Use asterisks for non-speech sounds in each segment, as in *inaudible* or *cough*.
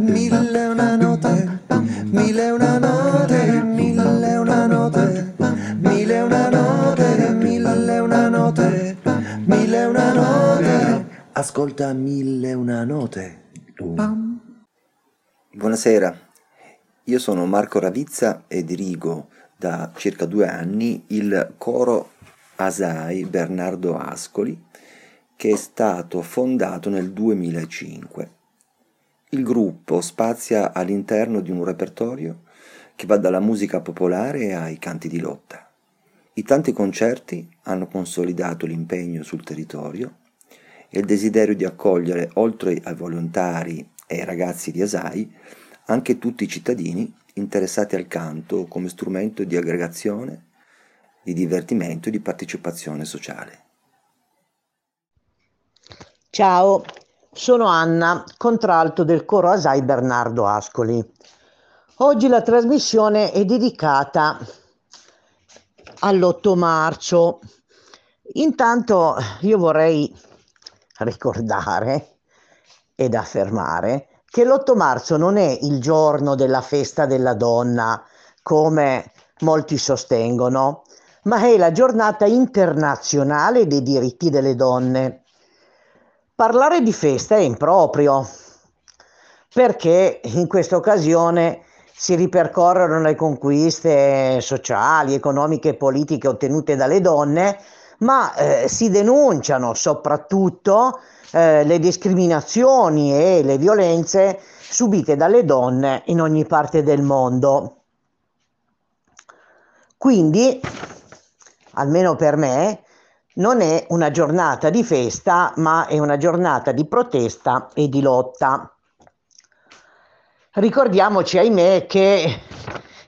Mille una note, mille una note, mille una note, mille una note, mille una note, mille una note. Ascolta mille una note. Buonasera, io sono Marco Ravizza e dirigo da circa due anni il coro Asai Bernardo Ascoli che è stato fondato nel 2005. Il gruppo spazia all'interno di un repertorio che va dalla musica popolare ai canti di lotta. I tanti concerti hanno consolidato l'impegno sul territorio e il desiderio di accogliere, oltre ai volontari e ragazzi di Asai, anche tutti i cittadini interessati al canto come strumento di aggregazione, di divertimento e di partecipazione sociale. Ciao, sono Anna, contralto del coro Asai Bernardo Ascoli. Oggi la trasmissione è dedicata all'8 marzo. Intanto io vorrei ricordare ed affermare che l'8 marzo non è il giorno della festa della donna, come molti sostengono, ma è la giornata internazionale dei diritti delle donne. Parlare di festa è improprio, perché in questa occasione si ripercorrono le conquiste sociali, economiche e politiche ottenute dalle donne, ma eh, si denunciano soprattutto eh, le discriminazioni e le violenze subite dalle donne in ogni parte del mondo. Quindi, almeno per me, non è una giornata di festa, ma è una giornata di protesta e di lotta. Ricordiamoci, ahimè, che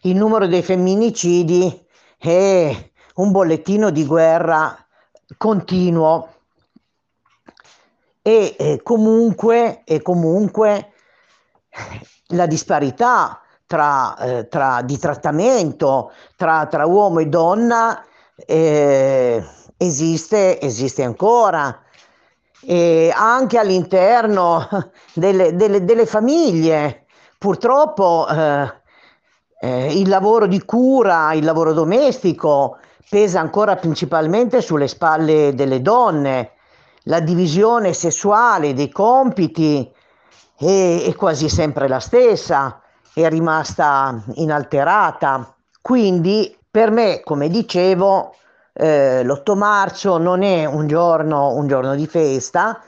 il numero dei femminicidi è un bollettino di guerra continuo e comunque, e comunque *laughs* la disparità tra, eh, tra, di trattamento tra, tra, uomo e donna eh, esiste, esiste ancora. E anche all'interno *laughs* delle, delle, delle famiglie, purtroppo eh, eh, il lavoro di cura, il lavoro domestico pesa ancora principalmente sulle spalle delle donne. La divisione sessuale dei compiti è, è quasi sempre la stessa, è rimasta inalterata. Quindi per me, come dicevo, eh, l'8 marzo non è un giorno, un giorno di festa,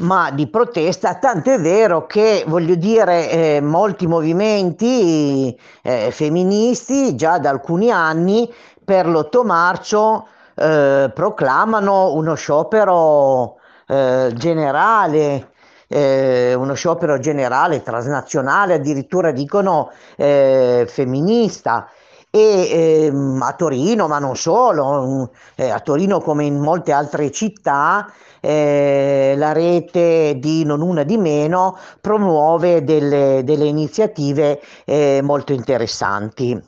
ma di protesta, tanto è vero che, voglio dire, eh, molti movimenti eh, femministi già da alcuni anni per l'8 marzo eh, proclamano uno sciopero eh, generale, eh, uno sciopero generale, transnazionale, addirittura dicono eh, femminista. E ehm, a Torino, ma non solo, eh, a Torino come in molte altre città, eh, la rete di Non Una di Meno promuove delle, delle iniziative eh, molto interessanti.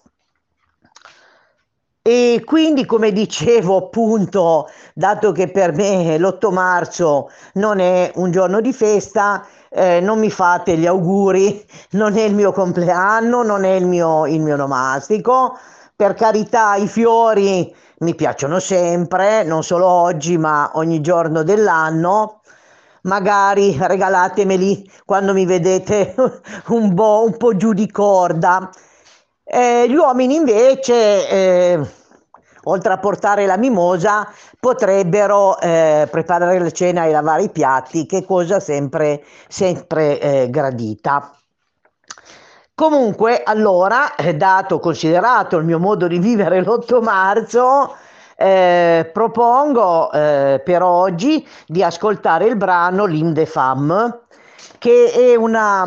E quindi, come dicevo, appunto, dato che per me l'8 marzo non è un giorno di festa, eh, non mi fate gli auguri, *laughs* non è il mio compleanno, non è il mio, il mio nomastico. Per carità, i fiori mi piacciono sempre, non solo oggi, ma ogni giorno dell'anno. Magari regalatemeli quando mi vedete *laughs* un po', un po giù di corda. Eh, gli uomini invece, eh, oltre a portare la mimosa, potrebbero eh, preparare la cena e lavare i piatti, che cosa sempre, sempre eh, gradita. Comunque, allora, eh, dato, considerato il mio modo di vivere l'8 marzo, eh, propongo eh, per oggi di ascoltare il brano des Femmes, che è una,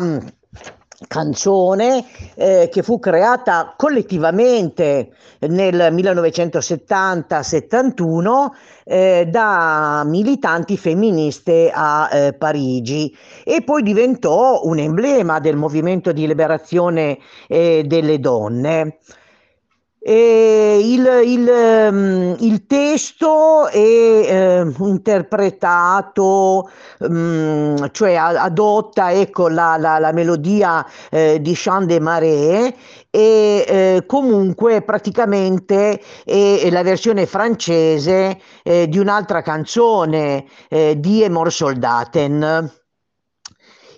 canzone eh, che fu creata collettivamente nel 1970-71 eh, da militanti femministe a eh, Parigi e poi diventò un emblema del movimento di liberazione eh, delle donne. Il, il, um, il, testo è eh, interpretato, um, cioè adotta ecco, la, la, la melodia eh, di Chant de Marais e eh, comunque praticamente è, la versione francese eh, di un'altra canzone eh, di Emor Soldaten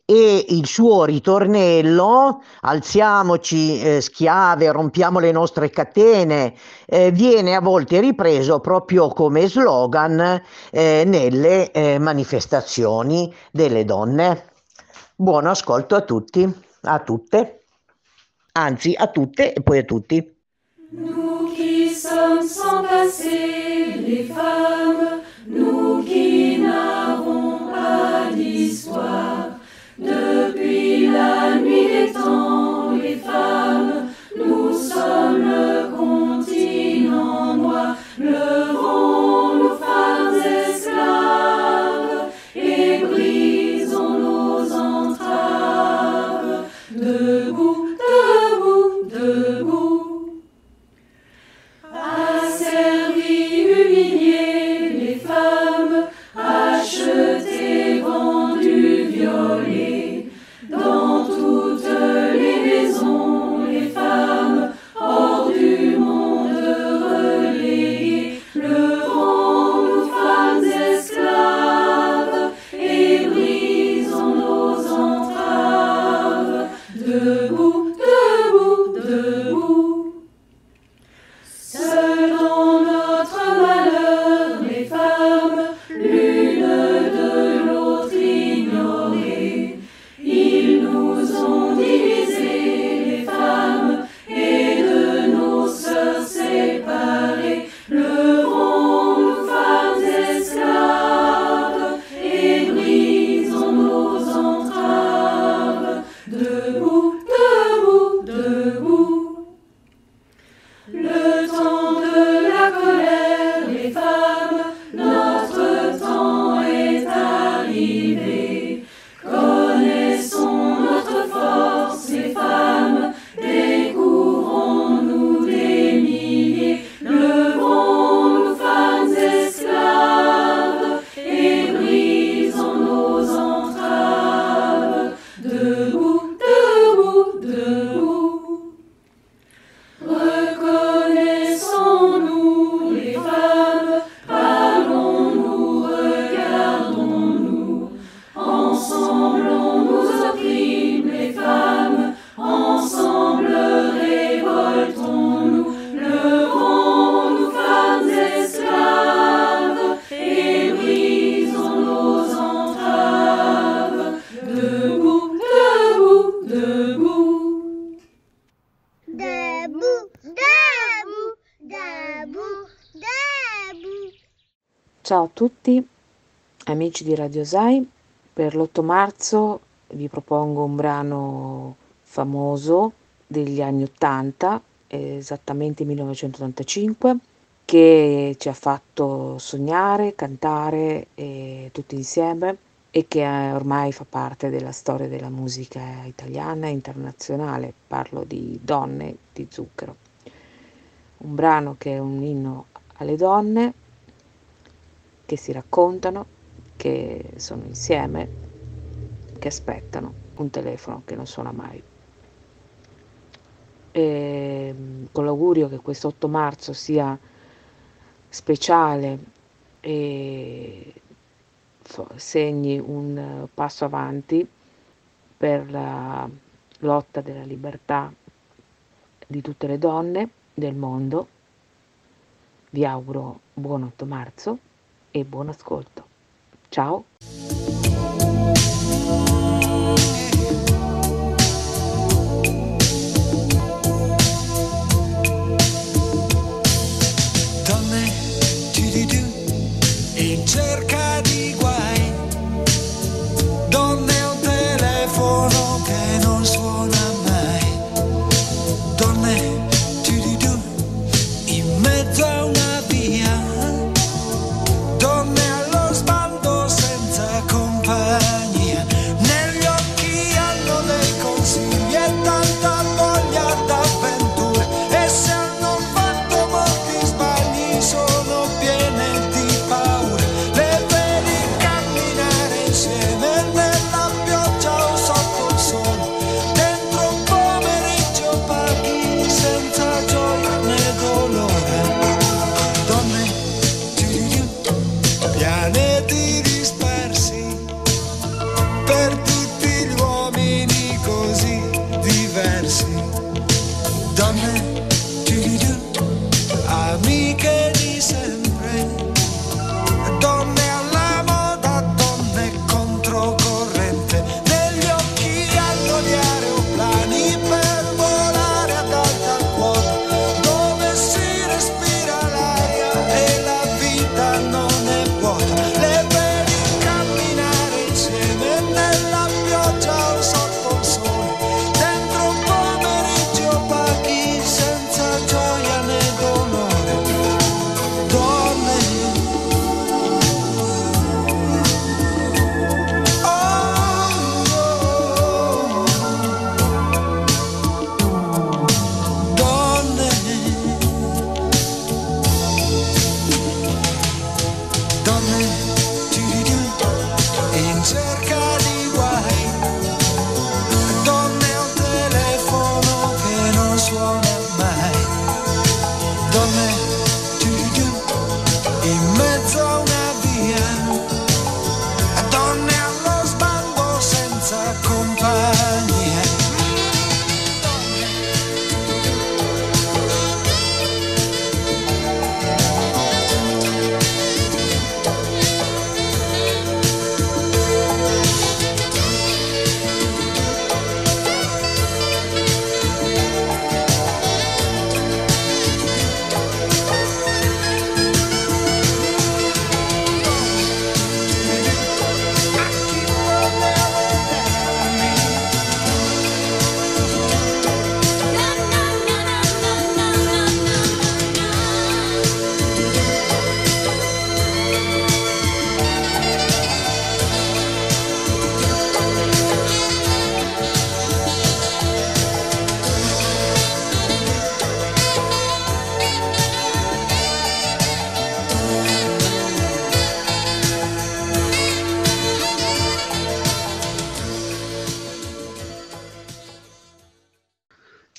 e il suo ritornello, alziamoci eh, schiave, rompiamo le nostre catene, eh, viene a volte ripreso proprio come slogan eh, nelle eh, manifestazioni delle donne. Buon ascolto a tutti, a tutte, anzi a tutte e poi a tutti. Nous qui n'avons pas d'histoire. Depuis la nuit des temps, les femmes, nous sommes le continent noir, le vent, nos femmes tutti, amici di Radio Sai. Per l'8 marzo vi propongo un brano famoso degli anni 80, esattamente 1985, che ci ha fatto sognare, cantare eh, tutti insieme e che ormai fa parte della storia della musica italiana e internazionale. Parlo di Donne di Zucchero. Un brano che è un inno alle donne che si raccontano, che sono insieme, che aspettano un telefono che non suona mai. E, con l'augurio che questo 8 marzo sia speciale e segni un passo avanti per la lotta della libertà di tutte le donne del mondo. Vi auguro buon 8 marzo e buon ascolto. Ciao!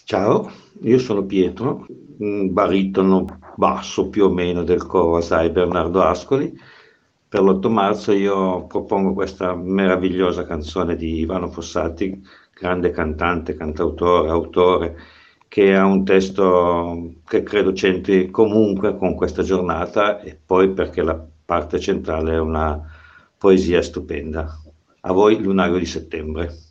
Ciao, io sono Pietro, un baritono basso più o meno del coro Asai Bernardo Ascoli. Per l'8 marzo io propongo questa meravigliosa canzone di Ivano Fossati, grande cantante, cantautore, autore, che ha un testo che credo c'entri comunque con questa giornata e poi perché la parte centrale è una poesia stupenda. A voi Lunario di settembre.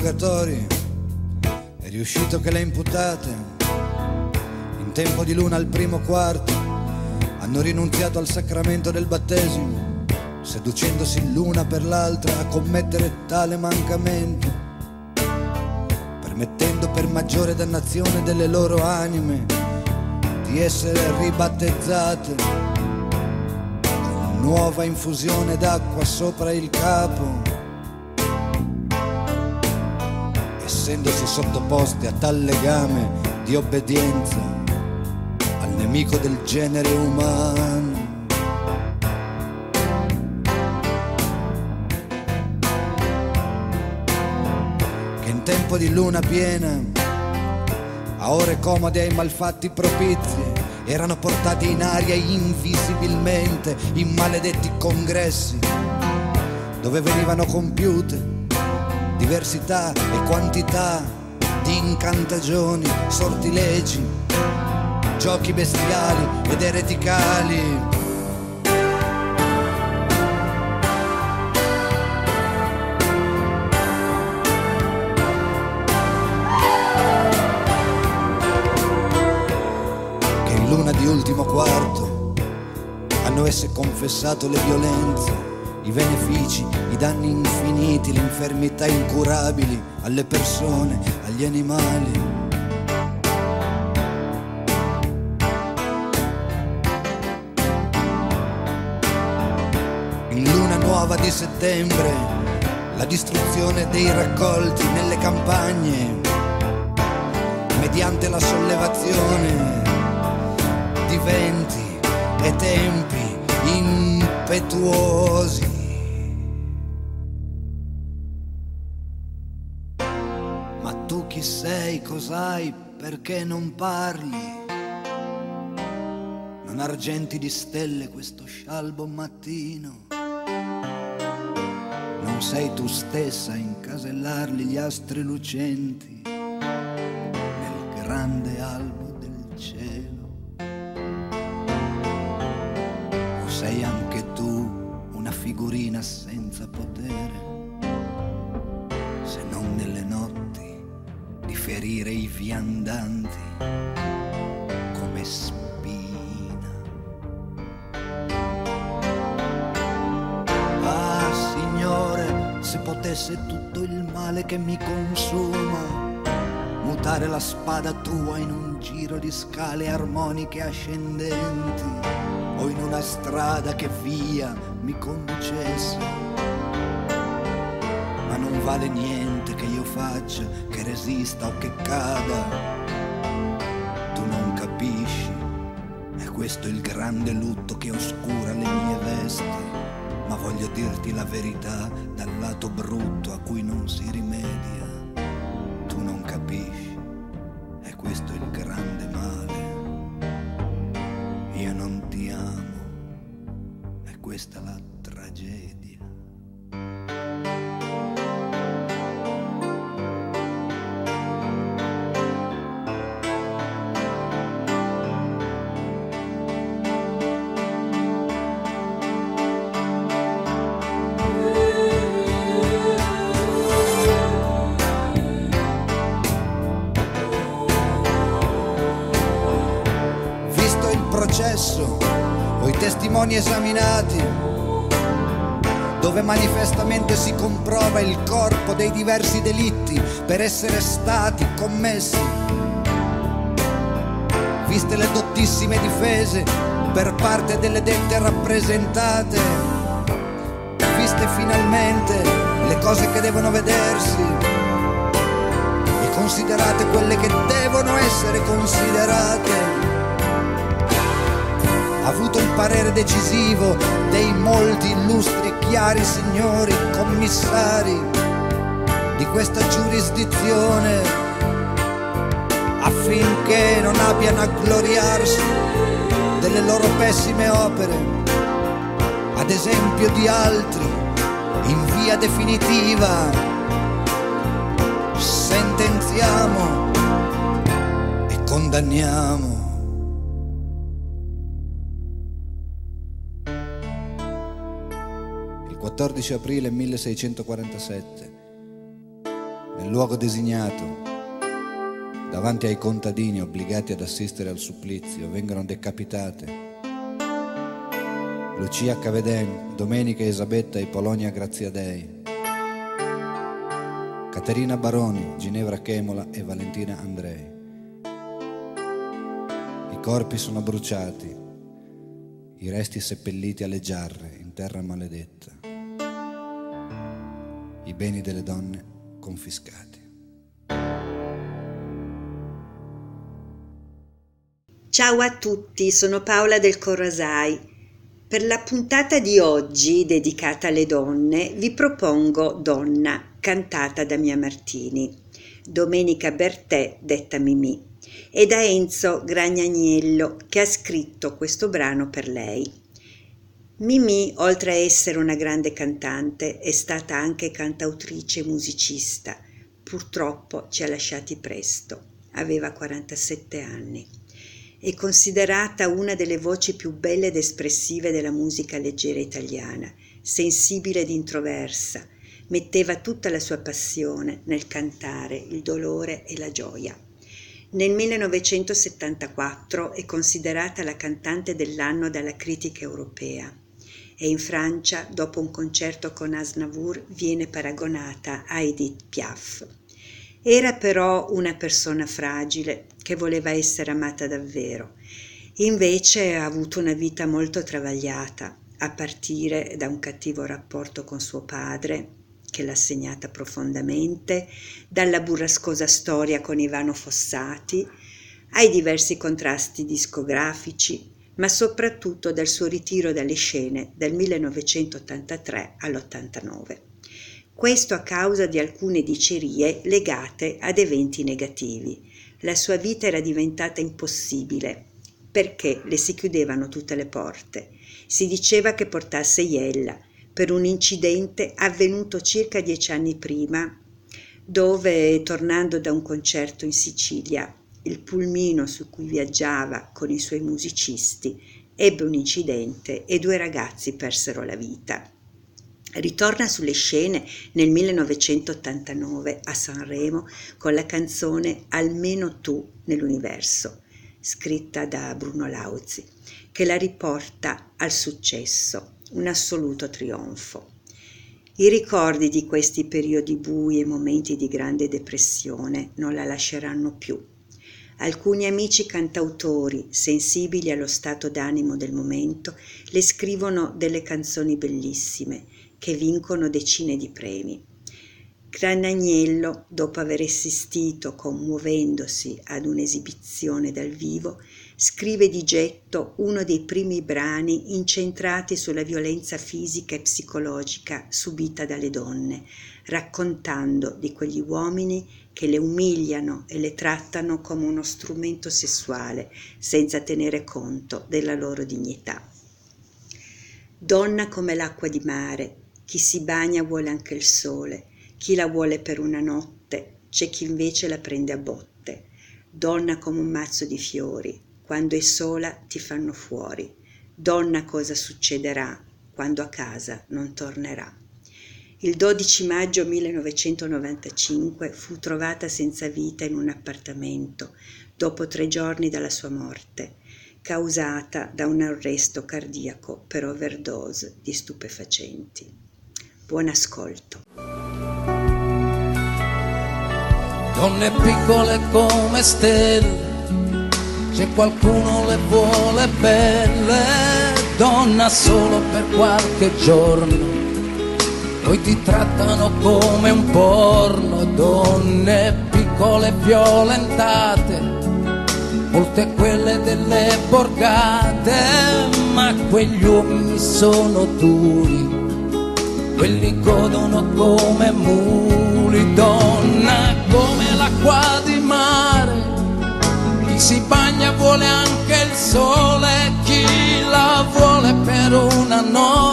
Interrogatori è riuscito che le imputate, in tempo di luna al primo quarto, hanno rinunziato al sacramento del battesimo, seducendosi l'una per l'altra a commettere tale mancamento, permettendo per maggiore dannazione delle loro anime di essere ribattezzate con nuova infusione d'acqua sopra il capo. Essendosi sottoposti a tal legame di obbedienza al nemico del genere umano. Che in tempo di luna piena, a ore comode ai malfatti propizi, erano portati in aria invisibilmente in maledetti congressi, dove venivano compiute diversità e quantità di incantagioni, sortilegi, giochi bestiali ed ereticali. Che in luna di ultimo quarto hanno esse confessato le violenze, i benefici, i danni infiniti, le infermità incurabili alle persone, agli animali. In luna nuova di settembre, la distruzione dei raccolti nelle campagne, mediante la sollevazione di venti e tempi impetuosi. Chi sei, cos'hai, perché non parli? Non argenti di stelle questo scialbo mattino. Non sei tu stessa a incasellarli gli astri lucenti nel grande albo del cielo. O sei anche tu una figurina senza potere, ferire i viandanti come spina. Ah, Signore, se potesse tutto il male che mi consuma mutare la spada tua in un giro di scale armoniche ascendenti o in una strada che via mi conducesse. Ma non vale niente faccia, che resista o che cada. Tu non capisci, è questo il grande lutto che oscura le mie vesti. Ma voglio dirti la verità dal lato brutto a cui non si rimedia tu non capisci, è questo il grande male. Io non ti amo, è questa la tragedia. I testimoni esaminati, dove manifestamente si comprova il corpo dei diversi delitti per essere stati commessi. viste le dottissime difese per parte delle dette rappresentate, viste finalmente le cose che devono vedersi e considerate quelle che devono essere considerate. Avuto il parere decisivo dei molti illustri e chiari signori commissari di questa giurisdizione affinché non abbiano a gloriarsi delle loro pessime opere, ad esempio di altri, in via definitiva, sentenziamo e condanniamo. 14 aprile 1647, nel luogo designato, davanti ai contadini obbligati ad assistere al supplizio, vengono decapitate Lucia Caveden, Domenica Elisabetta e Polonia Graziadei, Caterina Baroni, Ginevra Chemola e Valentina Andrei. I corpi sono bruciati, i resti seppelliti alle giarre in terra maledetta, i beni delle donne confiscati. Ciao a tutti, sono Paola del Corrasai. Per la puntata di oggi, dedicata alle donne, vi propongo Donna, cantata da Mia Martini, Domenica Bertè, detta Mimì, e da Enzo Gragnaniello, che ha scritto questo brano per lei. Mimì, oltre a essere una grande cantante, è stata anche cantautrice e musicista. Purtroppo ci ha lasciati presto, aveva 47 anni. È considerata una delle voci più belle ed espressive della musica leggera italiana, sensibile ed introversa, metteva tutta la sua passione nel cantare il dolore e la gioia. Nel 1974 è considerata la cantante dell'anno dalla critica europea e in Francia, dopo un concerto con Asnavour, viene paragonata a Edith Piaf. Era però una persona fragile che voleva essere amata davvero. Invece ha avuto una vita molto travagliata, a partire da un cattivo rapporto con suo padre, che l'ha segnata profondamente, dalla burrascosa storia con Ivano Fossati, ai diversi contrasti discografici, ma soprattutto dal suo ritiro dalle scene dal 1983 all'89 questo a causa di alcune dicerie legate ad eventi negativi. La sua vita era diventata impossibile perché le si chiudevano tutte le porte. Si diceva che portasse iella per un incidente avvenuto circa dieci anni prima, dove, tornando da un concerto in Sicilia, il pulmino su cui viaggiava con i suoi musicisti ebbe un incidente e due ragazzi persero la vita. Ritorna sulle scene nel 1989 a Sanremo con la canzone Almeno tu nell'universo, scritta da Bruno Lauzi, che la riporta al successo, un assoluto trionfo. I ricordi di questi periodi bui e momenti di grande depressione non la lasceranno più. Alcuni amici cantautori, sensibili allo stato d'animo del momento, le scrivono delle canzoni bellissime che vincono decine di premi. Granagnello, dopo aver assistito commuovendosi ad un'esibizione dal vivo, scrive di getto uno dei primi brani incentrati sulla violenza fisica e psicologica subita dalle donne, raccontando di quegli uomini che le umiliano e le trattano come uno strumento sessuale senza tenere conto della loro dignità. Donna come l'acqua di mare, chi si bagna vuole anche il sole, chi la vuole per una notte, c'è chi invece la prende a botte. Donna come un mazzo di fiori, quando è sola ti fanno fuori. Donna cosa succederà quando a casa non tornerà. Il 12 maggio 1995 fu trovata senza vita in un appartamento dopo tre giorni dalla sua morte, causata da un arresto cardiaco per overdose di stupefacenti. Buon ascolto. Donne piccole come stelle, se qualcuno le vuole belle, donna solo per qualche giorno. Poi ti trattano come un porno, donne piccole violentate, molte quelle delle borgate, ma quegli uomini sono duri quelli godono come muli, donna come l'acqua di mare. Chi si bagna vuole anche il sole, chi la vuole per una notte,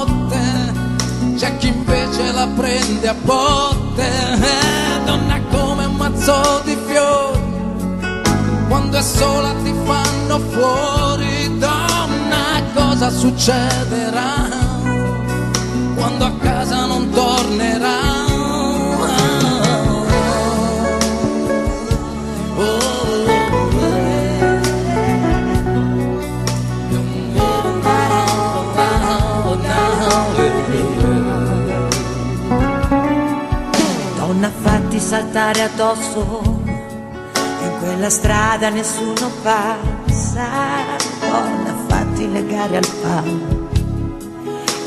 invece la prende a botte. Eh, donna come un mazzo di fiori, quando è sola ti fanno fuori, donna cosa succederà? quando a casa non tornerà. Donna fatti saltare addosso, in quella strada nessuno passa. Donna fatti legare al palo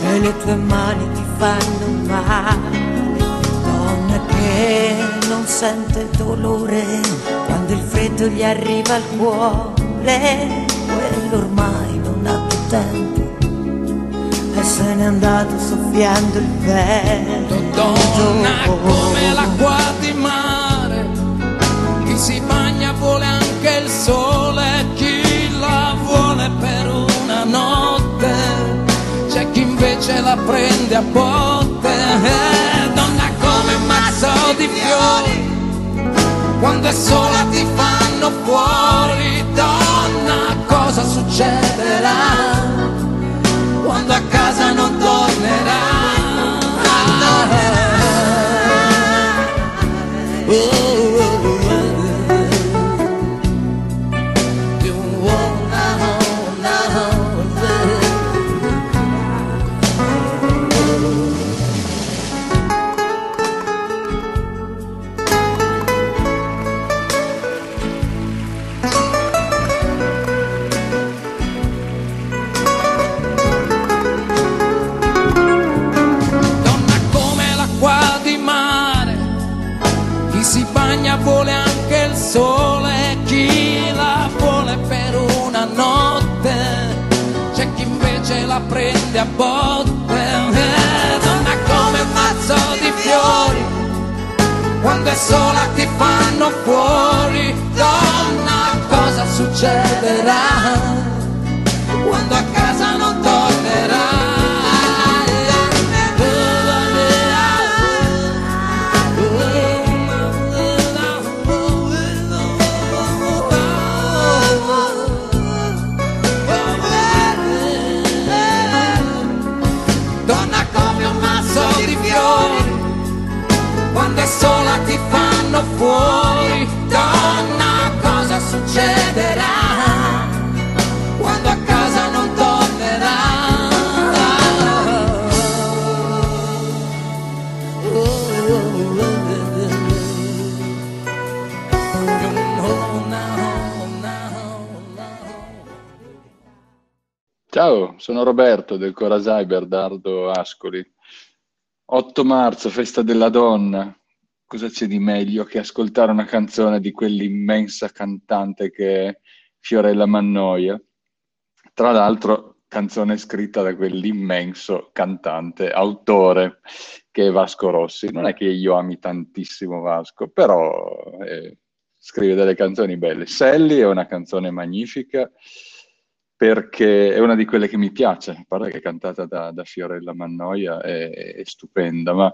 e le tue mani ti fanno male. Donna che non sente dolore quando il freddo gli arriva al cuore, quello ormai non ha più tempo e se n'è andato soffiando il vento. Donna invece la prende a botte. Eh, donna come un mazzo di fiori, quando è sola ti fanno fuori. Donna, cosa succederà quando a casa non tornerà? Oh, oh, prende a botte. Eh, donna come un mazzo di fiori, quando è sola ti fanno fuori. Donna, cosa succederà quando a Ciao, sono Roberto del Corasai Bernardo Ascoli. 8 marzo, festa della donna. Cosa c'è di meglio che ascoltare una canzone di quell'immensa cantante che è Fiorella Mannoia? Tra l'altro, canzone scritta da quell'immenso cantante, autore che è Vasco Rossi. Non è che io ami tantissimo Vasco, però eh, scrive delle canzoni belle. Sally è una canzone magnifica perché è una di quelle che mi piace, a parte che è cantata da, da Fiorella Mannoia, è, è stupenda, ma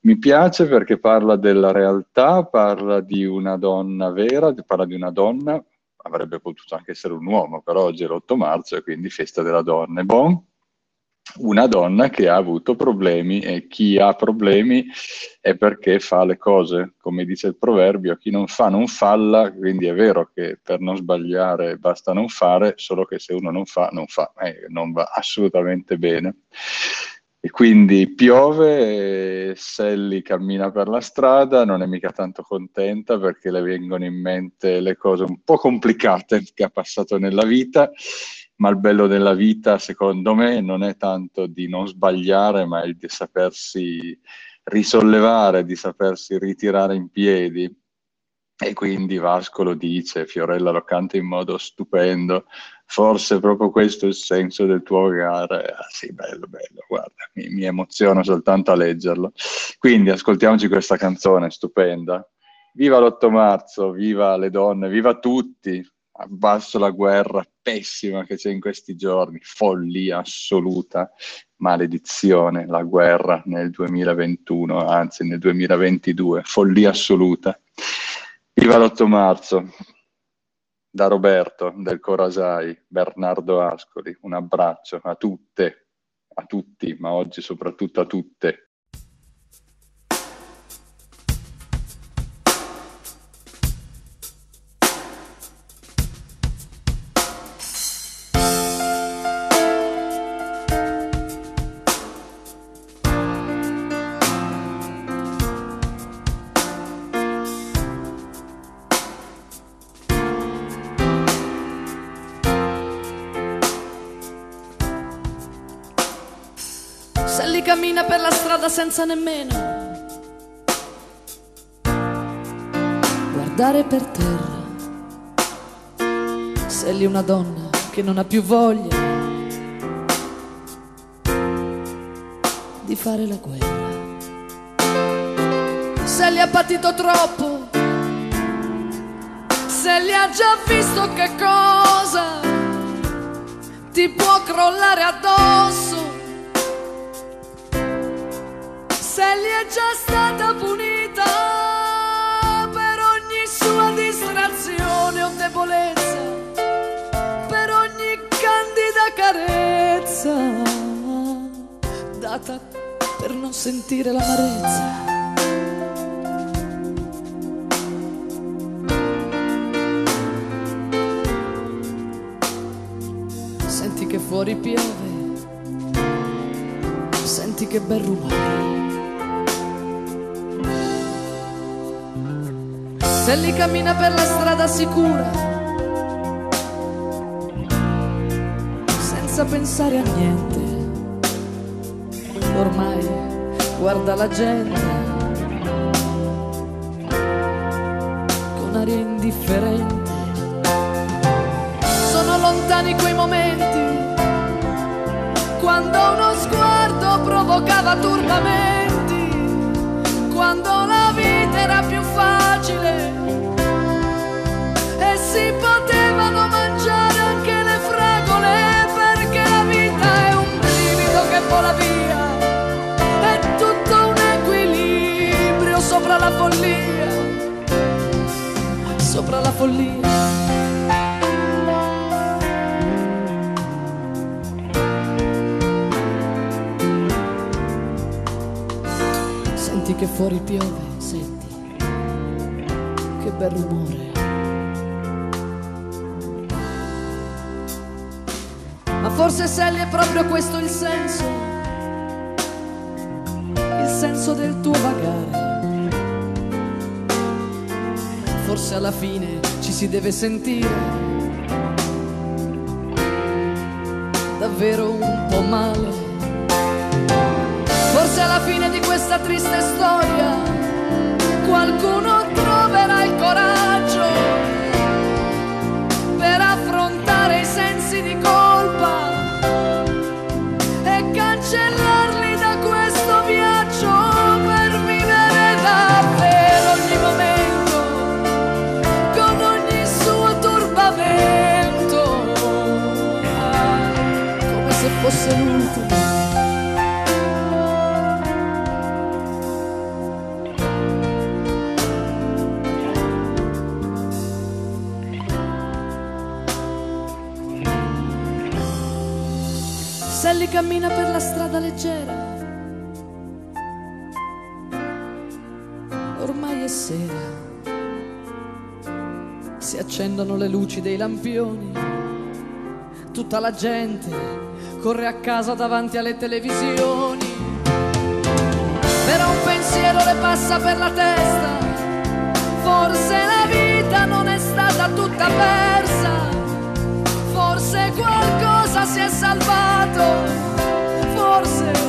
mi piace perché parla della realtà, parla di una donna vera, parla di una donna, avrebbe potuto anche essere un uomo, però oggi è l'8 marzo e quindi festa della donna. È bon? Una donna che ha avuto problemi e chi ha problemi è perché fa le cose, come dice il proverbio, chi non fa non falla, quindi è vero che per non sbagliare basta non fare, solo che se uno non fa, non fa, e non va assolutamente bene. E quindi piove, Sally cammina per la strada, non è mica tanto contenta perché le vengono in mente le cose un po' complicate che ha passato nella vita, ma il bello della vita, secondo me, non è tanto di non sbagliare, ma è di sapersi risollevare, di sapersi ritirare in piedi. E quindi Vasco lo dice, Fiorella lo canta in modo stupendo, forse proprio questo è il senso del tuo vogare. Ah, sì, bello, bello, guarda, mi, mi emoziono soltanto a leggerlo. Quindi ascoltiamoci questa canzone stupenda. Viva l'8 marzo, viva le donne, viva tutti, abbasso la guerra pessima che c'è in questi giorni, follia assoluta, maledizione, la guerra nel 2021, anzi nel 2022, follia assoluta. Viva l'8 marzo, da Roberto del Corasai, Bernardo Ascoli, un abbraccio a tutte, a tutti, ma oggi soprattutto a tutte. Cammina per la strada senza nemmeno guardare per terra. Sally è una donna che non ha più voglia di fare la guerra. Sally ha patito troppo. Sally ha già visto che cosa ti può crollare addosso. Sally è già stata punita per ogni sua distrazione o debolezza, per ogni candida carezza data per non sentire l'amarezza. Senti che fuori piove, senti che bel rumore. Sally cammina per la strada sicura, senza pensare a niente. Ormai guarda la gente con aria indifferente. Sono lontani quei momenti quando uno sguardo provocava turbamenti, quando la vita era più si potevano mangiare anche le fragole perché la vita è un brivido che vola via, è tutto un equilibrio sopra la follia, sopra la follia. Senti che fuori piove, senti che bel rumore. Forse Sally è proprio questo il senso, il senso del tuo vagare. Forse alla fine ci si deve sentire davvero un po' male. Forse alla fine di questa triste storia qualcuno troverà il coraggio per affrontare i sensi di colpa e cancellarli Cammina per la strada leggera. Ormai è sera. Si accendono le luci dei lampioni. Tutta la gente corre a casa davanti alle televisioni. però un pensiero le passa per la testa. Forse la vita non è stata tutta persa, forse qualcosa si è salvato, forse